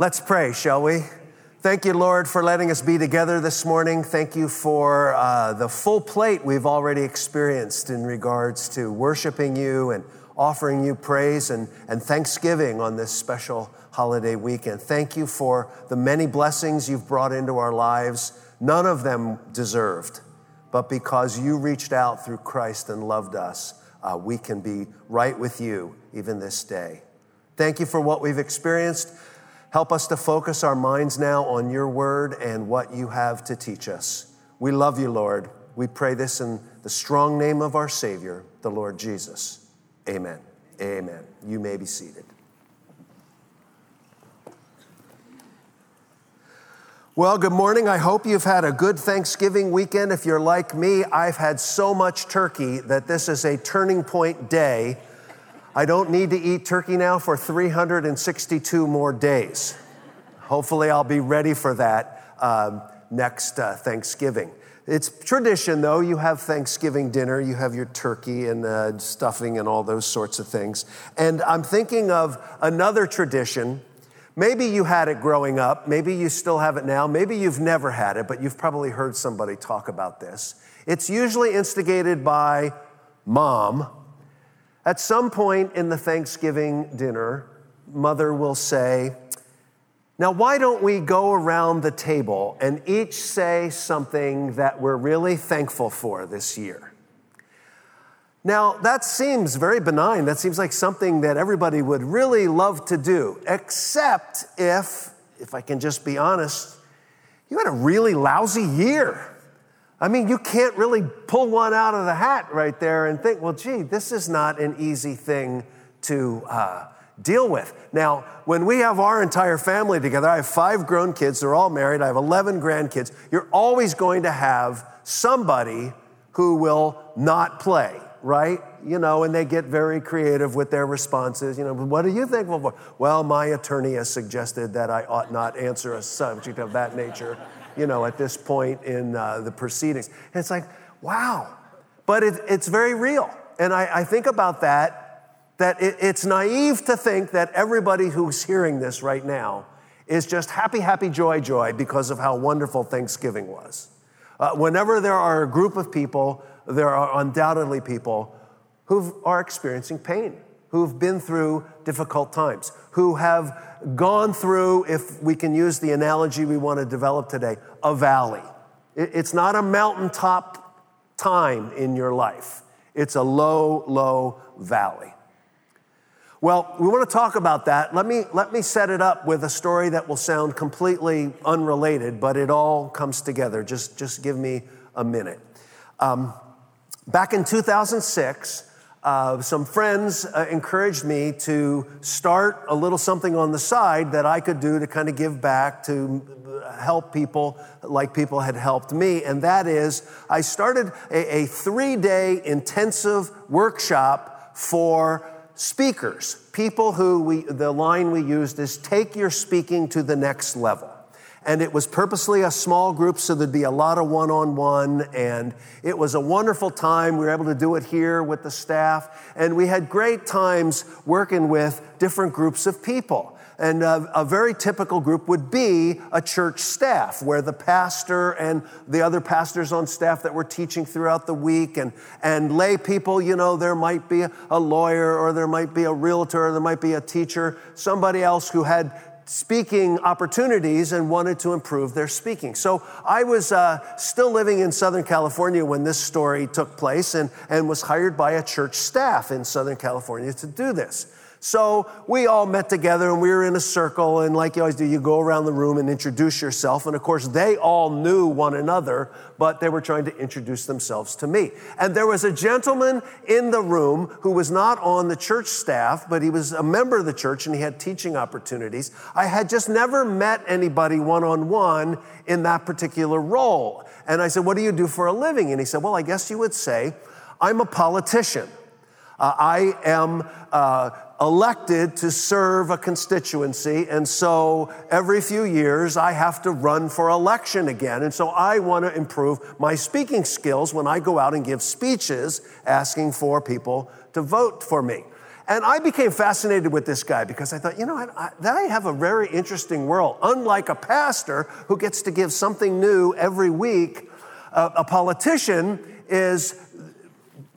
Let's pray, shall we? Thank you, Lord, for letting us be together this morning. Thank you for uh, the full plate we've already experienced in regards to worshiping you and offering you praise and, and thanksgiving on this special holiday weekend. Thank you for the many blessings you've brought into our lives, none of them deserved, but because you reached out through Christ and loved us, uh, we can be right with you even this day. Thank you for what we've experienced. Help us to focus our minds now on your word and what you have to teach us. We love you, Lord. We pray this in the strong name of our Savior, the Lord Jesus. Amen. Amen. You may be seated. Well, good morning. I hope you've had a good Thanksgiving weekend. If you're like me, I've had so much turkey that this is a turning point day I don't need to eat turkey now for 362 more days. Hopefully, I'll be ready for that um, next uh, Thanksgiving. It's tradition, though. You have Thanksgiving dinner, you have your turkey and uh, stuffing and all those sorts of things. And I'm thinking of another tradition. Maybe you had it growing up, maybe you still have it now, maybe you've never had it, but you've probably heard somebody talk about this. It's usually instigated by mom at some point in the Thanksgiving dinner, mother will say, Now, why don't we go around the table and each say something that we're really thankful for this year? Now, that seems very benign. That seems like something that everybody would really love to do, except if, if I can just be honest, you had a really lousy year. I mean, you can't really pull one out of the hat right there and think, well, gee, this is not an easy thing to uh, deal with. Now, when we have our entire family together, I have five grown kids, they're all married, I have 11 grandkids. You're always going to have somebody who will not play, right? You know, and they get very creative with their responses. You know, what are you for? Well, my attorney has suggested that I ought not answer a subject of that nature you know, at this point in uh, the proceedings. And it's like, wow. But it, it's very real. And I, I, think about that, that it, it's naive to think that everybody who's hearing this right now is just happy, happy, joy, joy because of how wonderful Thanksgiving was. Uh, whenever there are a group of people, there are undoubtedly people who are experiencing pain, who've been through difficult times, who have gone through, if we can use the analogy we want to develop today, a valley. It's not a mountaintop time in your life, it's a low, low valley. Well, we want to talk about that. Let me, let me set it up with a story that will sound completely unrelated, but it all comes together. Just, just give me a minute. Um, back in 2006, uh, some friends uh, encouraged me to start a little something on the side that I could do to kind of give back to help people like people had helped me. And that is, I started a, a three day intensive workshop for speakers, people who we, the line we used is take your speaking to the next level. And it was purposely a small group, so there'd be a lot of one on one. And it was a wonderful time. We were able to do it here with the staff. And we had great times working with different groups of people. And a, a, very typical group would be a church staff where the pastor and the other pastors on staff that were teaching throughout the week and, and lay people, you know, there might be a, lawyer or there might be a realtor or there might be a teacher, somebody else who had speaking opportunities and wanted to improve their speaking. So I was uh, still living in Southern California when this story took place and, and was hired by a church staff in Southern California to do this. So we all met together and we were in a circle. And like you always do, you go around the room and introduce yourself. And of course, they all knew one another, but they were trying to introduce themselves to me. And there was a gentleman in the room who was not on the church staff, but he was a member of the church and he had teaching opportunities. I had just never met anybody one on one in that particular role. And I said, What do you do for a living? And he said, Well, I guess you would say, I'm a politician. Uh, I am uh, elected to serve a constituency, and so every few years I have to run for election again. And so I want to improve my speaking skills when I go out and give speeches asking for people to vote for me. And I became fascinated with this guy because I thought, you know, I, I have a very interesting world. Unlike a pastor who gets to give something new every week, a, a politician is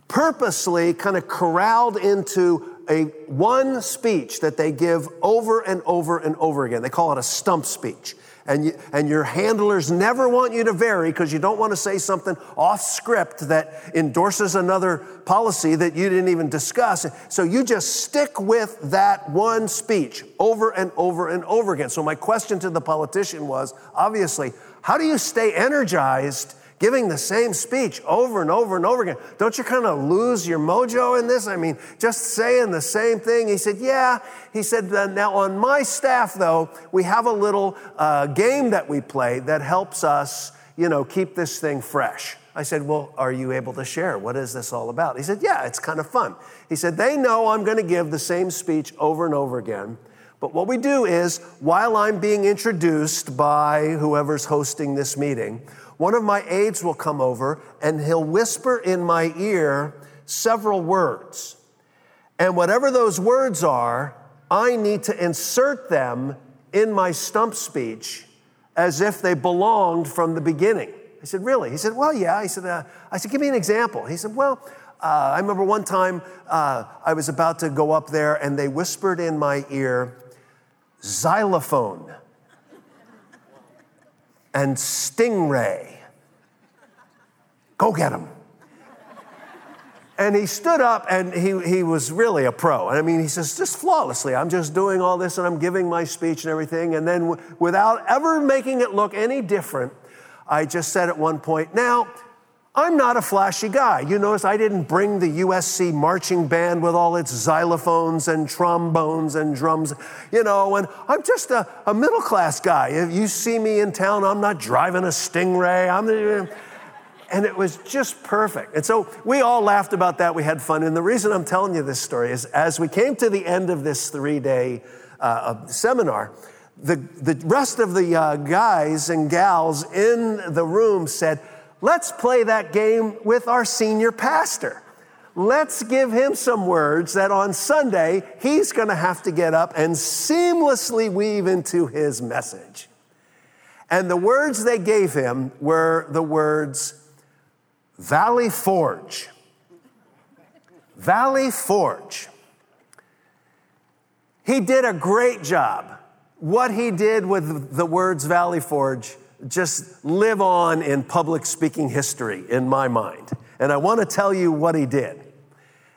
purposely kind of corralled into a one speech that they give over and over and over again. They call it a stump speech and, you, and your handlers never want you to vary because you don't want to say something off script that endorses another policy that you didn't even discuss. So you just stick with that one speech over and over and over again. So my question to the politician was obviously, how do you stay energized? Giving the same speech over and over and over again. Don't you kind of lose your mojo in this? I mean, just saying the same thing. He said, Yeah. He said, Now on my staff, though, we have a little uh, game that we play that helps us, you know, keep this thing fresh. I said, Well, are you able to share? What is this all about? He said, Yeah, it's kind of fun. He said, They know I'm going to give the same speech over and over again. But what we do is, while I'm being introduced by whoever's hosting this meeting, one of my aides will come over and he'll whisper in my ear several words. And whatever those words are, I need to insert them in my stump speech as if they belonged from the beginning. I said, Really? He said, Well, yeah. He said, uh, I said, Give me an example. He said, Well, uh, I remember one time uh, I was about to go up there and they whispered in my ear, xylophone and Stingray. Go get him. And he stood up and he, he was really a pro. And I mean, he says, just flawlessly, I'm just doing all this and I'm giving my speech and everything. And then, w- without ever making it look any different, I just said at one point, now, I'm not a flashy guy. You notice I didn't bring the USC marching band with all its xylophones and trombones and drums, you know, and I'm just a, a middle class guy. If you see me in town, I'm not driving a Stingray. I'm, and it was just perfect. And so we all laughed about that. We had fun. And the reason I'm telling you this story is as we came to the end of this three day uh, seminar, the, the rest of the uh, guys and gals in the room said, Let's play that game with our senior pastor. Let's give him some words that on Sunday he's going to have to get up and seamlessly weave into his message. And the words they gave him were the words Valley Forge. Valley Forge. He did a great job. What he did with the words Valley Forge just live on in public speaking history in my mind. And I want to tell you what he did.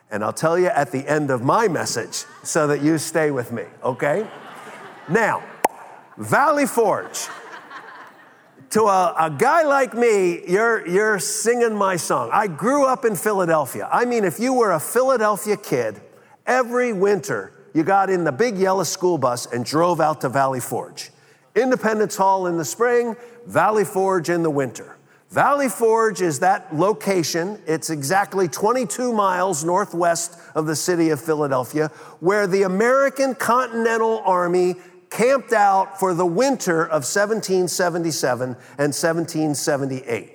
And I'll tell you at the end of my message so that you stay with me, okay? now, Valley Forge. To a, a, guy like me, you're, you're singing my song. I grew up in Philadelphia. I mean, if you were a Philadelphia kid, every winter you got in the big yellow school bus and drove out to Valley Forge. Independence Hall in the spring, Valley Forge in the winter. Valley Forge is that location. It's exactly 22 miles northwest of the city of Philadelphia, where the American Continental Army camped out for the winter of 1777 and 1778.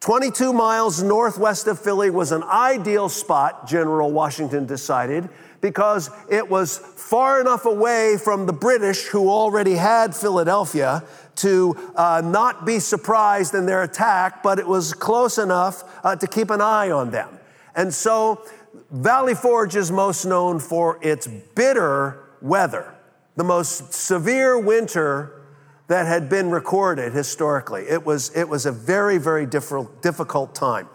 22 miles northwest of Philly was an ideal spot, General Washington decided, because it was far enough away from the British, who already had Philadelphia, to uh, not be surprised in their attack, but it was close enough uh, to keep an eye on them. And so, Valley Forge is most known for its bitter weather, the most severe winter that had been recorded historically. It was, it was a very, very difficult time.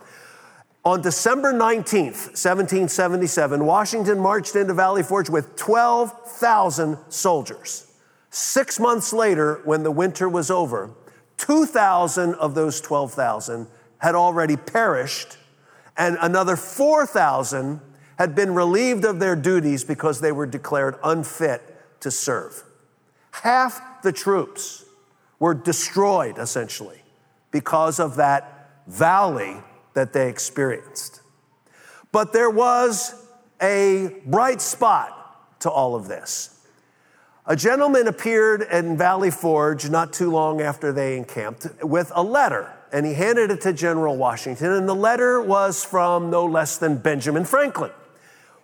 On December 19th, 1777, Washington marched into Valley Forge with 12,000 soldiers. Six months later, when the winter was over, 2,000 of those 12,000 had already perished, and another 4,000 had been relieved of their duties because they were declared unfit to serve. Half the troops were destroyed, essentially, because of that valley that they experienced. But there was a bright spot to all of this. A gentleman appeared in Valley Forge not too long after they encamped with a letter, and he handed it to General Washington, and the letter was from no less than Benjamin Franklin.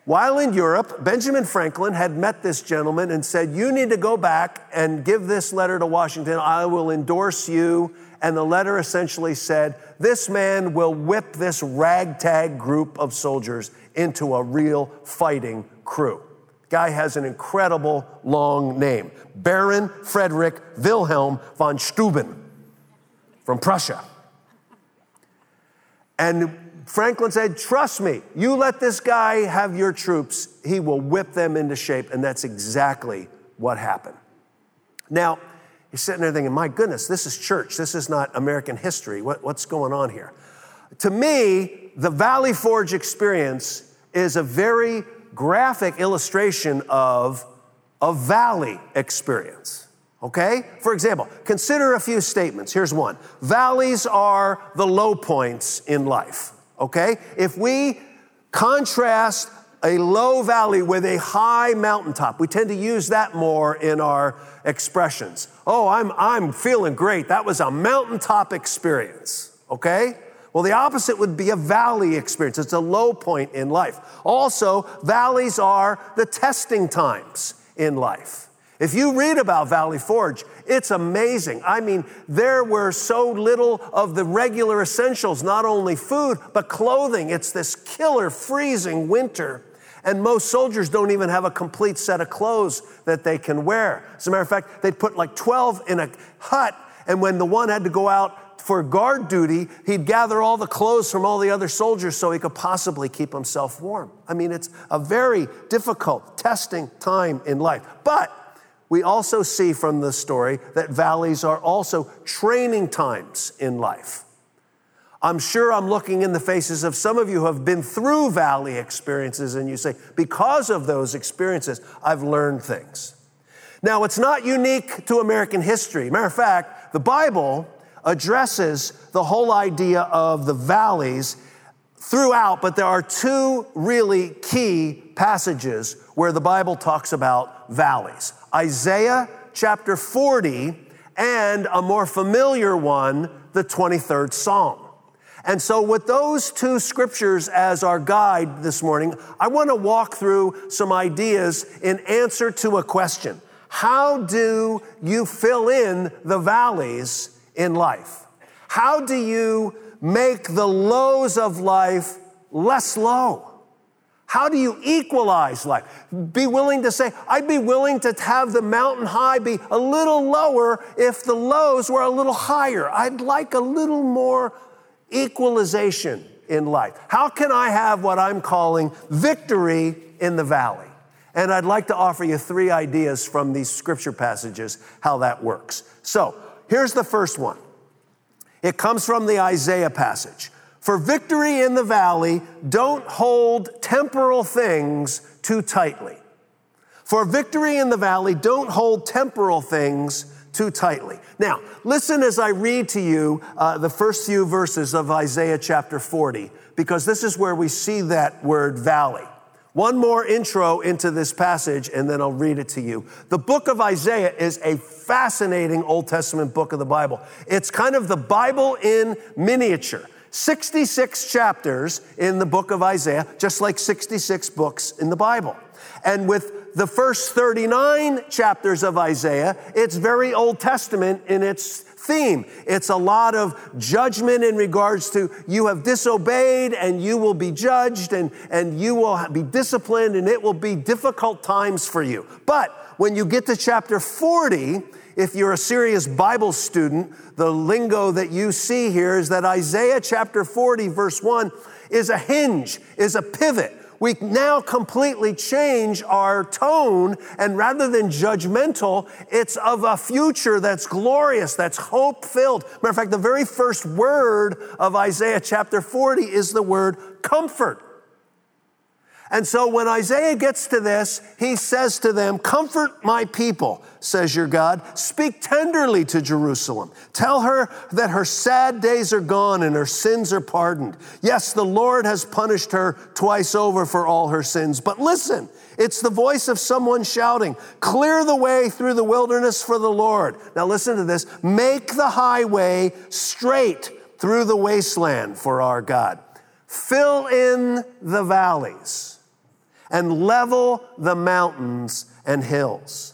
While in Europe, Benjamin Franklin had met this gentleman and said, You need to go back and give this letter to Washington. I will endorse you. And the letter essentially said, This man will whip this ragtag group of soldiers into a real fighting crew. Guy has an incredible long name Baron Frederick Wilhelm von Steuben from Prussia. And Franklin said, Trust me, you let this guy have your troops, he will whip them into shape. And that's exactly what happened. Now, you're sitting there thinking, My goodness, this is church. This is not American history. What, what's going on here? To me, the Valley Forge experience is a very graphic illustration of a valley experience. Okay? For example, consider a few statements. Here's one Valleys are the low points in life okay? If we contrast a low valley with a high mountaintop, we tend to use that more in our expressions. Oh, I'm, I'm feeling great. That was a mountaintop experience, okay? Well, the opposite would be a valley experience. It's a low point in life. Also, valleys are the testing times in life. If you read about Valley Forge, it's amazing. I mean, there were so little of the regular essentials, not only food, but clothing. It's this killer, freezing winter. And most soldiers don't even have a complete set of clothes that they can wear. As a matter of fact, they'd put like 12 in a hut, and when the one had to go out for guard duty, he'd gather all the clothes from all the other soldiers so he could possibly keep himself warm. I mean, it's a very difficult testing time in life. But we also see from the story that valleys are also training times in life. I'm sure I'm looking in the faces of some of you who have been through valley experiences, and you say, because of those experiences, I've learned things. Now, it's not unique to American history. Matter of fact, the Bible addresses the whole idea of the valleys throughout, but there are two really key passages where the Bible talks about valleys. Isaiah chapter 40, and a more familiar one, the 23rd Psalm. And so, with those two scriptures as our guide this morning, I want to walk through some ideas in answer to a question How do you fill in the valleys in life? How do you make the lows of life less low? How do you equalize life? Be willing to say, I'd be willing to have the mountain high be a little lower if the lows were a little higher. I'd like a little more equalization in life. How can I have what I'm calling victory in the valley? And I'd like to offer you three ideas from these scripture passages how that works. So here's the first one it comes from the Isaiah passage. For victory in the valley, don't hold temporal things too tightly. For victory in the valley, don't hold temporal things too tightly. Now, listen as I read to you uh, the first few verses of Isaiah chapter 40, because this is where we see that word valley. One more intro into this passage, and then I'll read it to you. The book of Isaiah is a fascinating Old Testament book of the Bible. It's kind of the Bible in miniature. 66 chapters in the book of Isaiah, just like 66 books in the Bible. And with the first 39 chapters of Isaiah, it's very Old Testament in its theme. It's a lot of judgment in regards to you have disobeyed and you will be judged and, and you will be disciplined and it will be difficult times for you. But when you get to chapter 40, if you're a serious Bible student, the lingo that you see here is that Isaiah chapter 40, verse 1, is a hinge, is a pivot. We now completely change our tone, and rather than judgmental, it's of a future that's glorious, that's hope filled. Matter of fact, the very first word of Isaiah chapter 40 is the word comfort. And so when Isaiah gets to this, he says to them, Comfort my people, says your God. Speak tenderly to Jerusalem. Tell her that her sad days are gone and her sins are pardoned. Yes, the Lord has punished her twice over for all her sins. But listen, it's the voice of someone shouting, Clear the way through the wilderness for the Lord. Now listen to this make the highway straight through the wasteland for our God. Fill in the valleys and level the mountains and hills.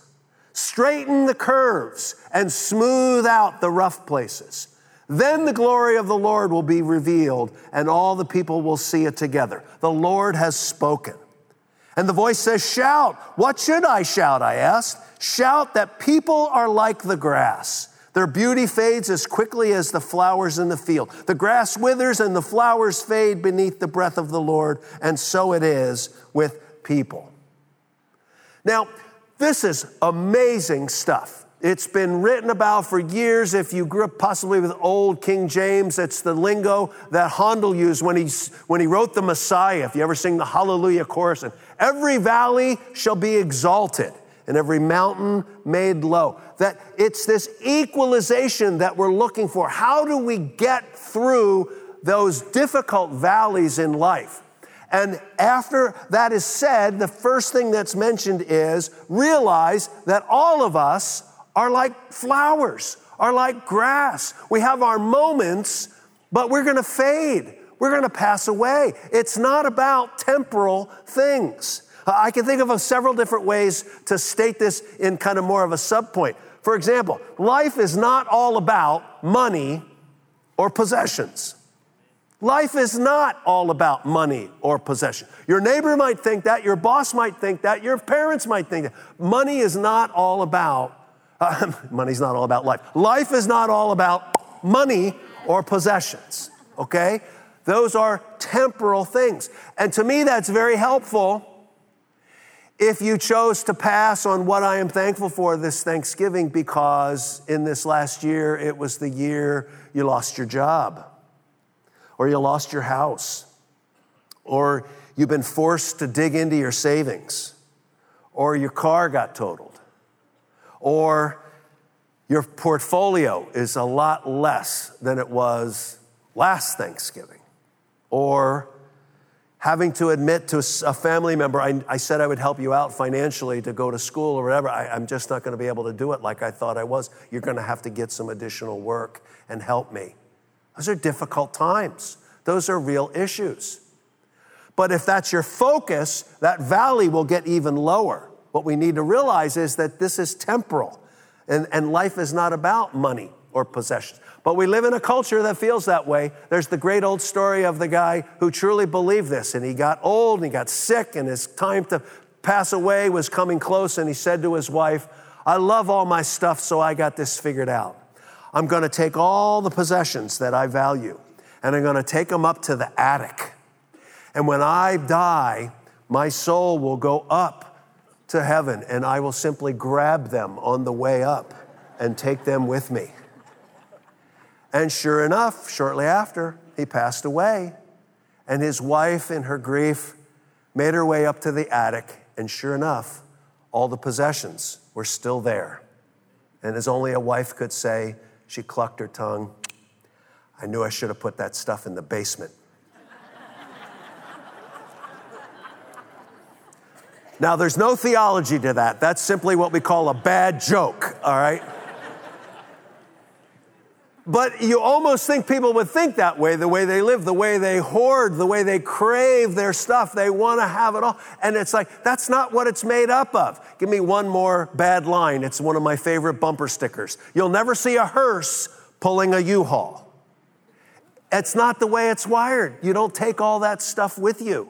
Straighten the curves and smooth out the rough places. Then the glory of the Lord will be revealed, and all the people will see it together. The Lord has spoken. And the voice says, Shout. What should I shout? I asked. Shout that people are like the grass. Their beauty fades as quickly as the flowers in the field. The grass withers and the flowers fade beneath the breath of the Lord, and so it is with people. Now, this is amazing stuff. It's been written about for years. If you grew up possibly with old King James, it's the lingo that Handel used when he, when he wrote the Messiah. If you ever sing the Hallelujah chorus, and every valley shall be exalted and every mountain made low. That it's this equalization that we're looking for. How do we get through those difficult valleys in life? And after that is said, the first thing that's mentioned is realize that all of us are like flowers, are like grass. We have our moments, but we're gonna fade. We're gonna pass away. It's not about temporal things. I can think of several different ways to state this in kind of more of a subpoint. For example, life is not all about money or possessions. Life is not all about money or possession. Your neighbor might think that, your boss might think that, your parents might think that. Money is not all about uh, money's not all about life. Life is not all about money or possessions, okay? Those are temporal things. And to me, that's very helpful if you chose to pass on what I am thankful for this Thanksgiving because in this last year, it was the year you lost your job, or you lost your house, or you've been forced to dig into your savings, or your car got totaled or your portfolio is a lot less than it was last Thanksgiving, or having to admit to a family member, I, I, said I would help you out financially to go to school or whatever. I, I'm just not going to be able to do it like I thought I was. You're going to have to get some additional work and help me. Those are difficult times, those are real issues. But if that's your focus, that valley will get even lower. What we need to realize is that this is temporal, and, and life is not about money or possessions. But we live in a culture that feels that way. There's the great old story of the guy who truly believed this, and he got old and he got sick, and his time to pass away was coming close, and he said to his wife, I love all my stuff, so I got this figured out. I'm going to take all the possessions that I value, and I'm going to take them up to the attic. And when I die, my soul will go up to heaven, and I will simply grab them on the way up and take them with me. And sure enough, shortly after, he passed away. And his wife, in her grief, made her way up to the attic. And sure enough, all the possessions were still there. And as only a wife could say, she clucked her tongue. I knew I should have put that stuff in the basement. Now, there's no theology to that. That's simply what we call a bad joke, all right? But you almost think people would think that way, the way they live, the way they hoard, the way they crave their stuff. They want to have it all. And it's like, that's not what it's made up of. Give me one more bad line. It's one of my favorite bumper stickers. You'll never see a hearse pulling a U haul. It's not the way it's wired. You don't take all that stuff with you.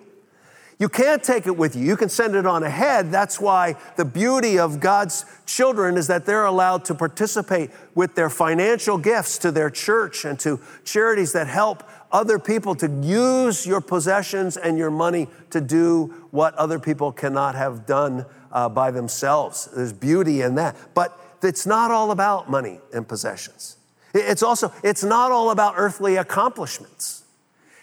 You can't take it with you. You can send it on ahead. That's why the beauty of God's children is that they're allowed to participate with their financial gifts to their church and to charities that help other people to use your possessions and your money to do what other people cannot have done uh, by themselves. There's beauty in that. But it's not all about money and possessions. It's also, it's not all about earthly accomplishments.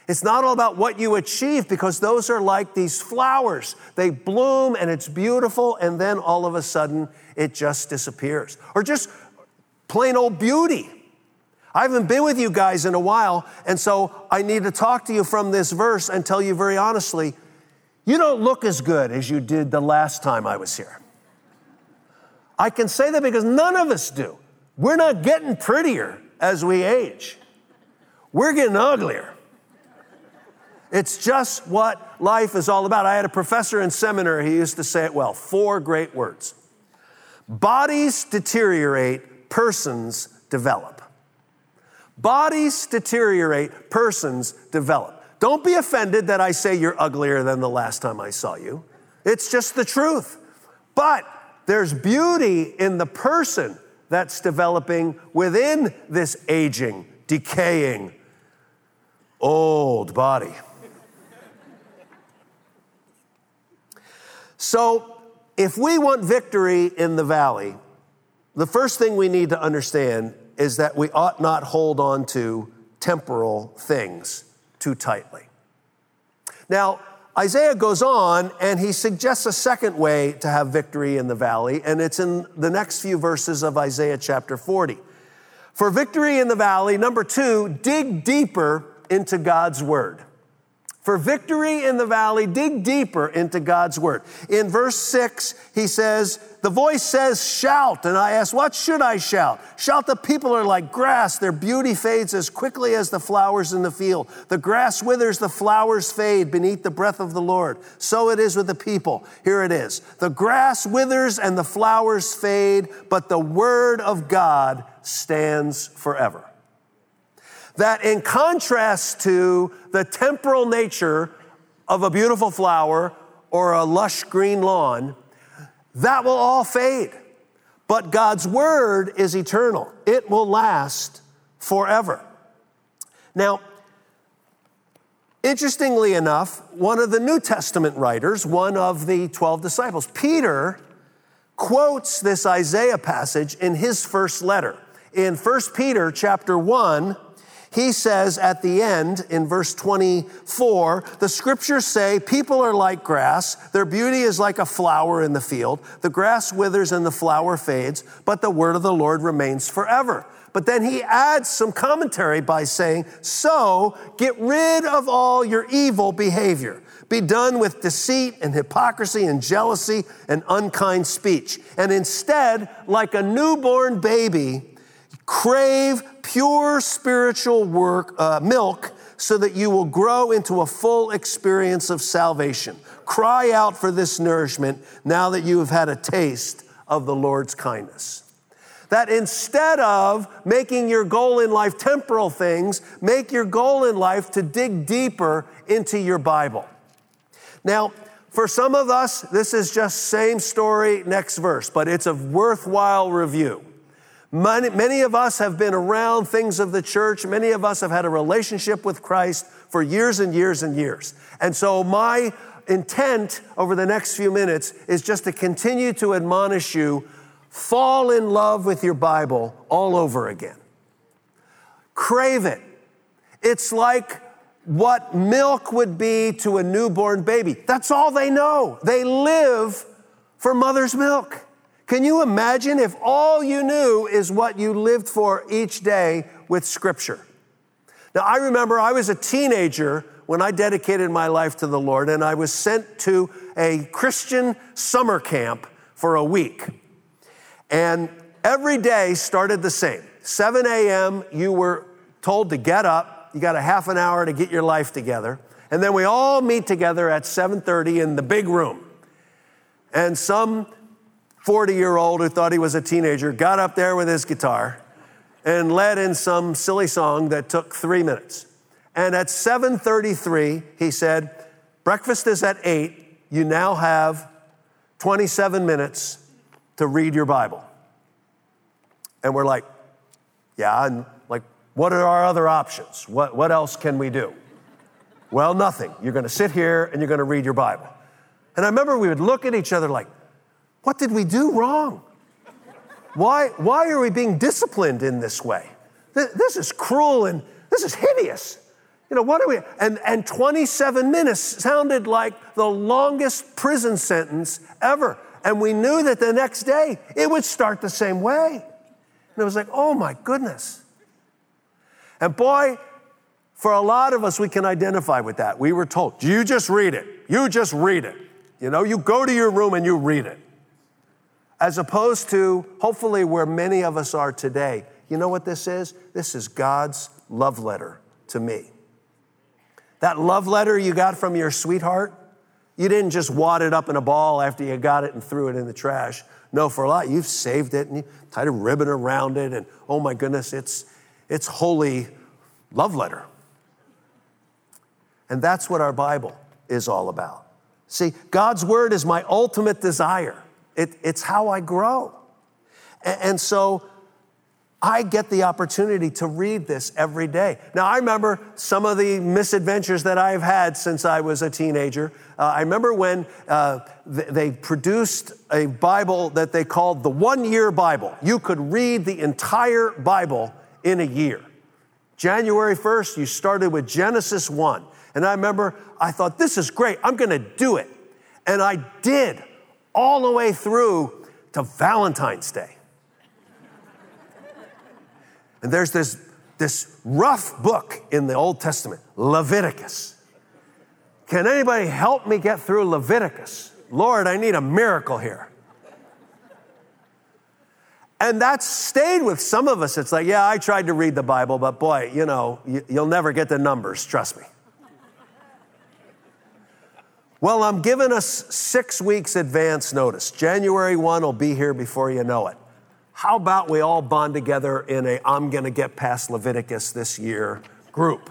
It's not all about what you achieve because those are like these flowers. They bloom and it's beautiful, and then all of a sudden it just disappears. Or just plain old beauty. I haven't been with you guys in a while, and so I need to talk to you from this verse and tell you very honestly you don't look as good as you did the last time I was here. I can say that because none of us do. We're not getting prettier as we age, we're getting uglier. It's just what life is all about. I had a professor in seminary, he used to say it well four great words Bodies deteriorate, persons develop. Bodies deteriorate, persons develop. Don't be offended that I say you're uglier than the last time I saw you. It's just the truth. But there's beauty in the person that's developing within this aging, decaying, old body. So, if we want victory in the valley, the first thing we need to understand is that we ought not hold on to temporal things too tightly. Now, Isaiah goes on and he suggests a second way to have victory in the valley, and it's in the next few verses of Isaiah chapter 40. For victory in the valley, number two, dig deeper into God's word. For victory in the valley, dig deeper into God's word. In verse six, he says, The voice says, Shout. And I ask, What should I shout? Shout, the people are like grass. Their beauty fades as quickly as the flowers in the field. The grass withers, the flowers fade beneath the breath of the Lord. So it is with the people. Here it is. The grass withers and the flowers fade, but the word of God stands forever that in contrast to the temporal nature of a beautiful flower or a lush green lawn, that will all fade. But God's word is eternal, it will last forever. Now, interestingly enough, one of the New Testament writers, one of the 12 disciples, Peter, quotes this Isaiah passage in his first letter. In 1 Peter chapter 1, he says at the end in verse 24, the scriptures say, People are like grass, their beauty is like a flower in the field. The grass withers and the flower fades, but the word of the Lord remains forever. But then he adds some commentary by saying, So get rid of all your evil behavior. Be done with deceit and hypocrisy and jealousy and unkind speech. And instead, like a newborn baby, Crave pure spiritual work, uh, milk so that you will grow into a full experience of salvation. Cry out for this nourishment now that you have had a taste of the Lord's kindness. That instead of making your goal in life temporal things, make your goal in life to dig deeper into your Bible. Now, for some of us, this is just same story, next verse, but it's a worthwhile review. Many, many, of us have been around things of the church. Many of us have had a relationship with Christ for years and years and years. And so, my intent over the next few minutes is just to continue to admonish you fall in love with your Bible all over again. Crave it. It's like what milk would be to a newborn baby. That's all they know. They live for mother's milk. Can you imagine if all you knew is what you lived for each day with Scripture? Now, I remember I was a teenager when I dedicated my life to the Lord, and I was sent to a Christian summer camp for a week. And every day started the same 7 a.m., you were told to get up, you got a half an hour to get your life together. And then we all meet together at 7:30 in the big room. And some 40 year old who thought he was a teenager got up there with his guitar and led in some silly song that took three minutes. And at 7:33, he said, "Breakfast is at eight. You now have 27 minutes to read your Bible." And we're like, "Yeah, and like, what are our other options? What what else can we do?" Well, nothing. You're going to sit here and you're going to read your Bible. And I remember we would look at each other like, what did we do wrong? Why, why are we being disciplined in this way? This is cruel and this is hideous. You know, what are we? And, and 27 minutes sounded like the longest prison sentence ever. And we knew that the next day it would start the same way. And it was like, oh my goodness. And boy, for a lot of us, we can identify with that. We were told, you just read it. You just read it. You know, you go to your room and you read it as opposed to hopefully where many of us are today. You know what this is? This is God's love letter to me. That love letter you got from your sweetheart, you didn't just wad it up in a ball after you got it and threw it in the trash. No, for a lot, you've saved it and you tied a ribbon around it, and oh my goodness, it's it's holy love letter. And that's what our Bible is all about. See, God's word is my ultimate desire. It, it's how I grow. And, and so I get the opportunity to read this every day. Now, I remember some of the misadventures that I've had since I was a teenager. Uh, I remember when uh, th- they produced a Bible that they called the One Year Bible. You could read the entire Bible in a year. January 1st, you started with Genesis 1. And I remember I thought, this is great, I'm gonna do it. And I did all the way through to Valentine's Day. And there's this, this rough book in the Old Testament, Leviticus. Can anybody help me get through Leviticus? Lord, I need a miracle here. And that's stayed with some of us. It's like, yeah, I tried to read the Bible, but boy, you know, you'll never get the numbers, trust me. Well, I'm giving us six weeks advance notice. January 1 will be here before you know it. How about we all bond together in a I'm going to get past Leviticus this year group?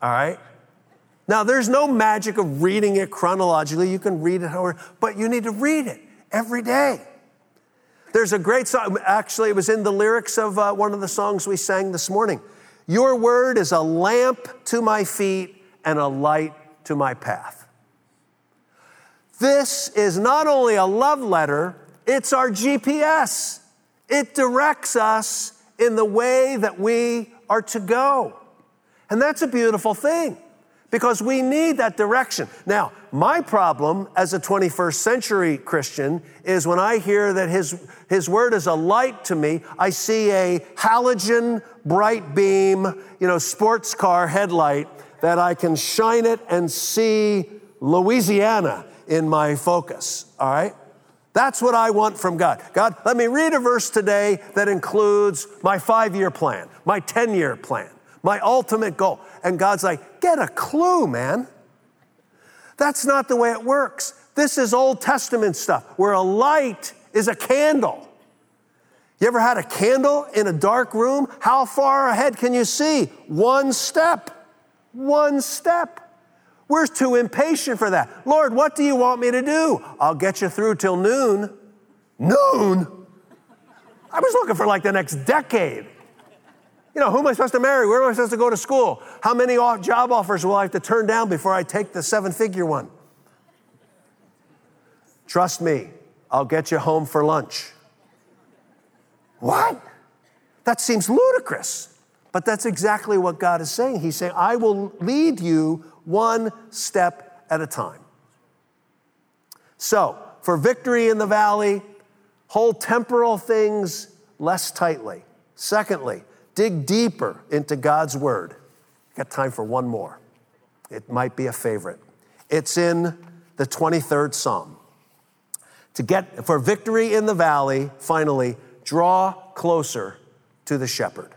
All right? Now, there's no magic of reading it chronologically. You can read it however, but you need to read it every day. There's a great song, actually, it was in the lyrics of uh, one of the songs we sang this morning. Your word is a lamp to my feet and a light to my path. This is not only a love letter, it's our GPS. It directs us in the way that we are to go. And that's a beautiful thing because we need that direction. Now, my problem as a 21st century Christian is when I hear that his, his word is a light to me, I see a halogen bright beam, you know, sports car headlight that I can shine it and see Louisiana in my focus, all right? That's what I want from God. God, let me read a verse today that includes my five year plan, my 10 year plan, my ultimate goal. And God's like, get a clue, man. That's not the way it works. This is Old Testament stuff where a light is a candle. You ever had a candle in a dark room? How far ahead can you see? One step. One step. We're too impatient for that. Lord, what do you want me to do? I'll get you through till noon. Noon? I was looking for like the next decade. You know, who am I supposed to marry? Where am I supposed to go to school? How many job offers will I have to turn down before I take the seven figure one? Trust me, I'll get you home for lunch. What? That seems ludicrous. But that's exactly what God is saying. He's saying, I will lead you one step at a time. So, for victory in the valley, hold temporal things less tightly. Secondly, dig deeper into God's word. Got time for one more. It might be a favorite. It's in the 23rd Psalm. To get for victory in the valley, finally, draw closer to the shepherd.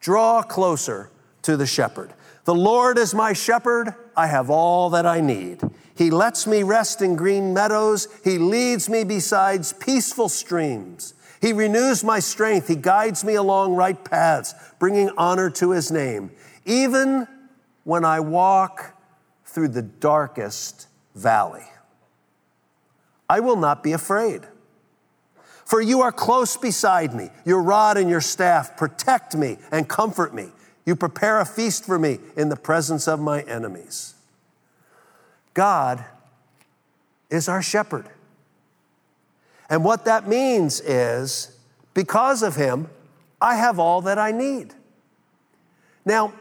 Draw closer to the shepherd. The Lord is my shepherd, I have all that I need. He lets me rest in green meadows, He leads me beside peaceful streams. He renews my strength, He guides me along right paths, bringing honor to His name. Even when I walk through the darkest valley, I will not be afraid. For you are close beside me. Your rod and your staff protect me and comfort me. You prepare a feast for me in the presence of my enemies. God is our shepherd. And what that means is because of him, I have all that I need. Now,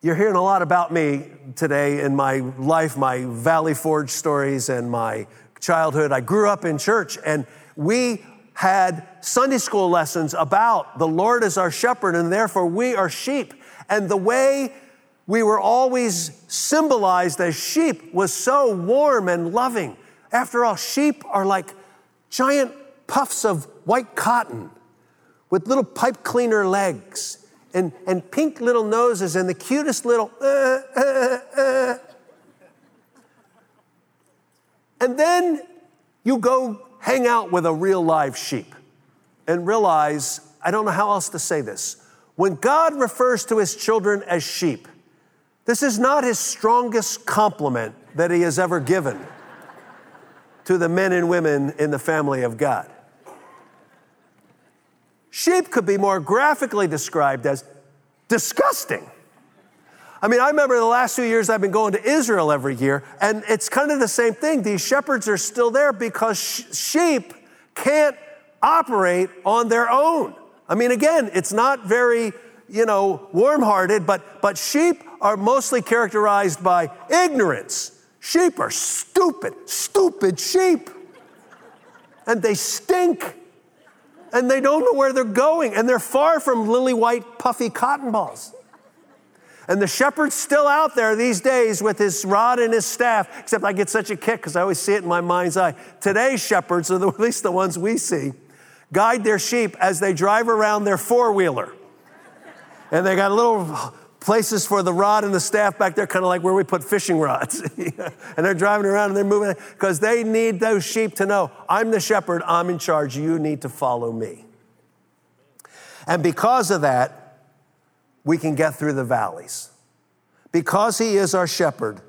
you're hearing a lot about me today in my life, my Valley Forge stories and my childhood. I grew up in church and we had Sunday school lessons about the Lord is our shepherd and therefore we are sheep. And the way we were always symbolized as sheep was so warm and loving. After all, sheep are like giant puffs of white cotton with little pipe cleaner legs. and, and pink little noses and the cutest little. Uh, uh, uh. And then you go hang out with a real live sheep and realize I don't know how else to say this. When God refers to his children as sheep, this is not his strongest compliment that he has ever given to the men and women in the family of God. Sheep could be more graphically described as disgusting. I mean, I remember the last few years I've been going to Israel every year, and it's kind of the same thing. These shepherds are still there because sh- sheep can't operate on their own. I mean, again, it's not very, you know, warm hearted, but, but sheep are mostly characterized by ignorance. Sheep are stupid, stupid sheep. And they stink. And they don't know where they're going. And they're far from lily white, puffy cotton balls. And the shepherd's still out there these days with his rod and his staff, except I get such a kick because I always see it in my mind's eye. Today's shepherds, or at least the ones we see, guide their sheep as they drive around their four wheeler. And they got little places for the rod and the staff back there, kind of like where we put fishing rods. and they're driving around and they're moving because they need those sheep to know I'm the shepherd, I'm in charge, you need to follow me. And because of that, we can get through the valleys. Because he is our shepherd,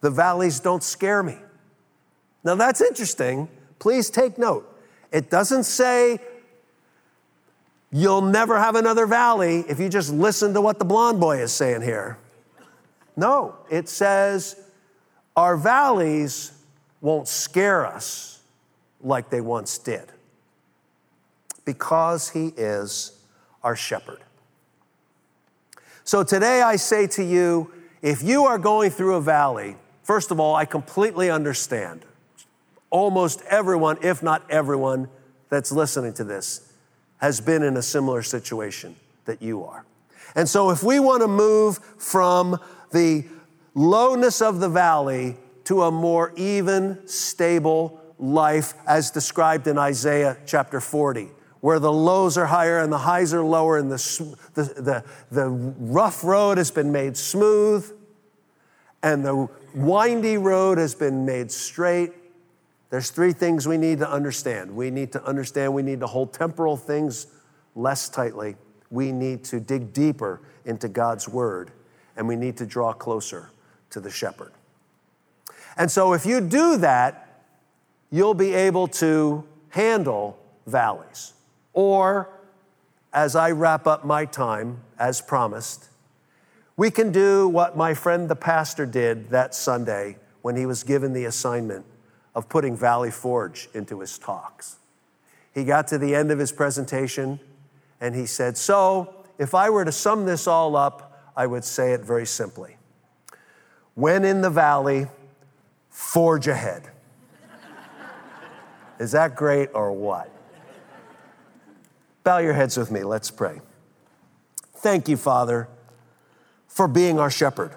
the valleys don't scare me. Now that's interesting. Please take note. It doesn't say you'll never have another valley if you just listen to what the blonde boy is saying here. No, it says our valleys won't scare us like they once did because he is our shepherd. So today I say to you if you are going through a valley, first of all, I completely understand almost everyone, if not everyone, that's listening to this has been in a similar situation that you are. And so, if we want to move from the lowness of the valley to a more even, stable life, as described in Isaiah chapter 40, where the lows are higher and the highs are lower, and the, the, the, the rough road has been made smooth, and the windy road has been made straight, there's three things we need to understand. We need to understand we need to hold temporal things less tightly. We need to dig deeper into God's word, and we need to draw closer to the shepherd. And so, if you do that, you'll be able to handle valleys. Or, as I wrap up my time, as promised, we can do what my friend the pastor did that Sunday when he was given the assignment of putting Valley Forge into his talks. He got to the end of his presentation and he said, So, if I were to sum this all up, I would say it very simply. When in the valley, forge ahead. Is that great or what? Bow your heads with me. Let's pray. Thank you, Father, for being our shepherd,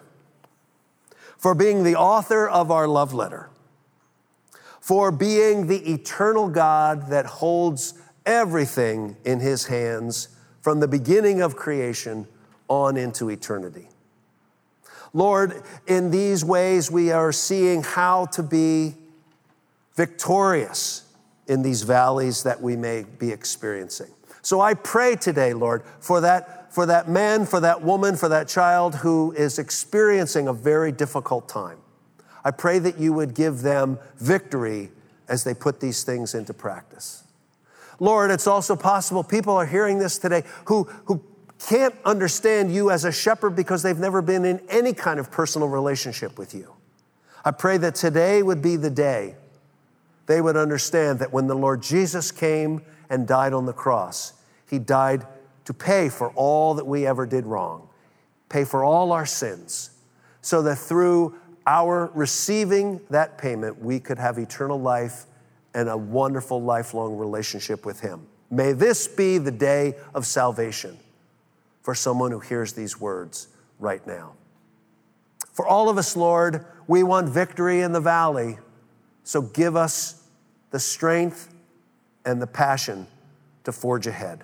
for being the author of our love letter for being the eternal God that holds everything in his hands from the beginning of creation on into eternity. Lord, in these ways, we are seeing how to be victorious in these valleys that we may be experiencing. So I pray today, Lord, for that, for that man, for that woman, for that child who is experiencing a very difficult time. I pray that you would give them victory as they put these things into practice. Lord, it's also possible people are hearing this today who, who can't understand you as a shepherd because they've never been in any kind of personal relationship with you. I pray that today would be the day they would understand that when the Lord Jesus came and died on the cross, he died to pay for all that we ever did wrong, pay for all our sins, so that through our receiving that payment, we could have eternal life and a wonderful lifelong relationship with Him. May this be the day of salvation for someone who hears these words right now. For all of us, Lord, we want victory in the valley, so give us the strength and the passion to forge ahead.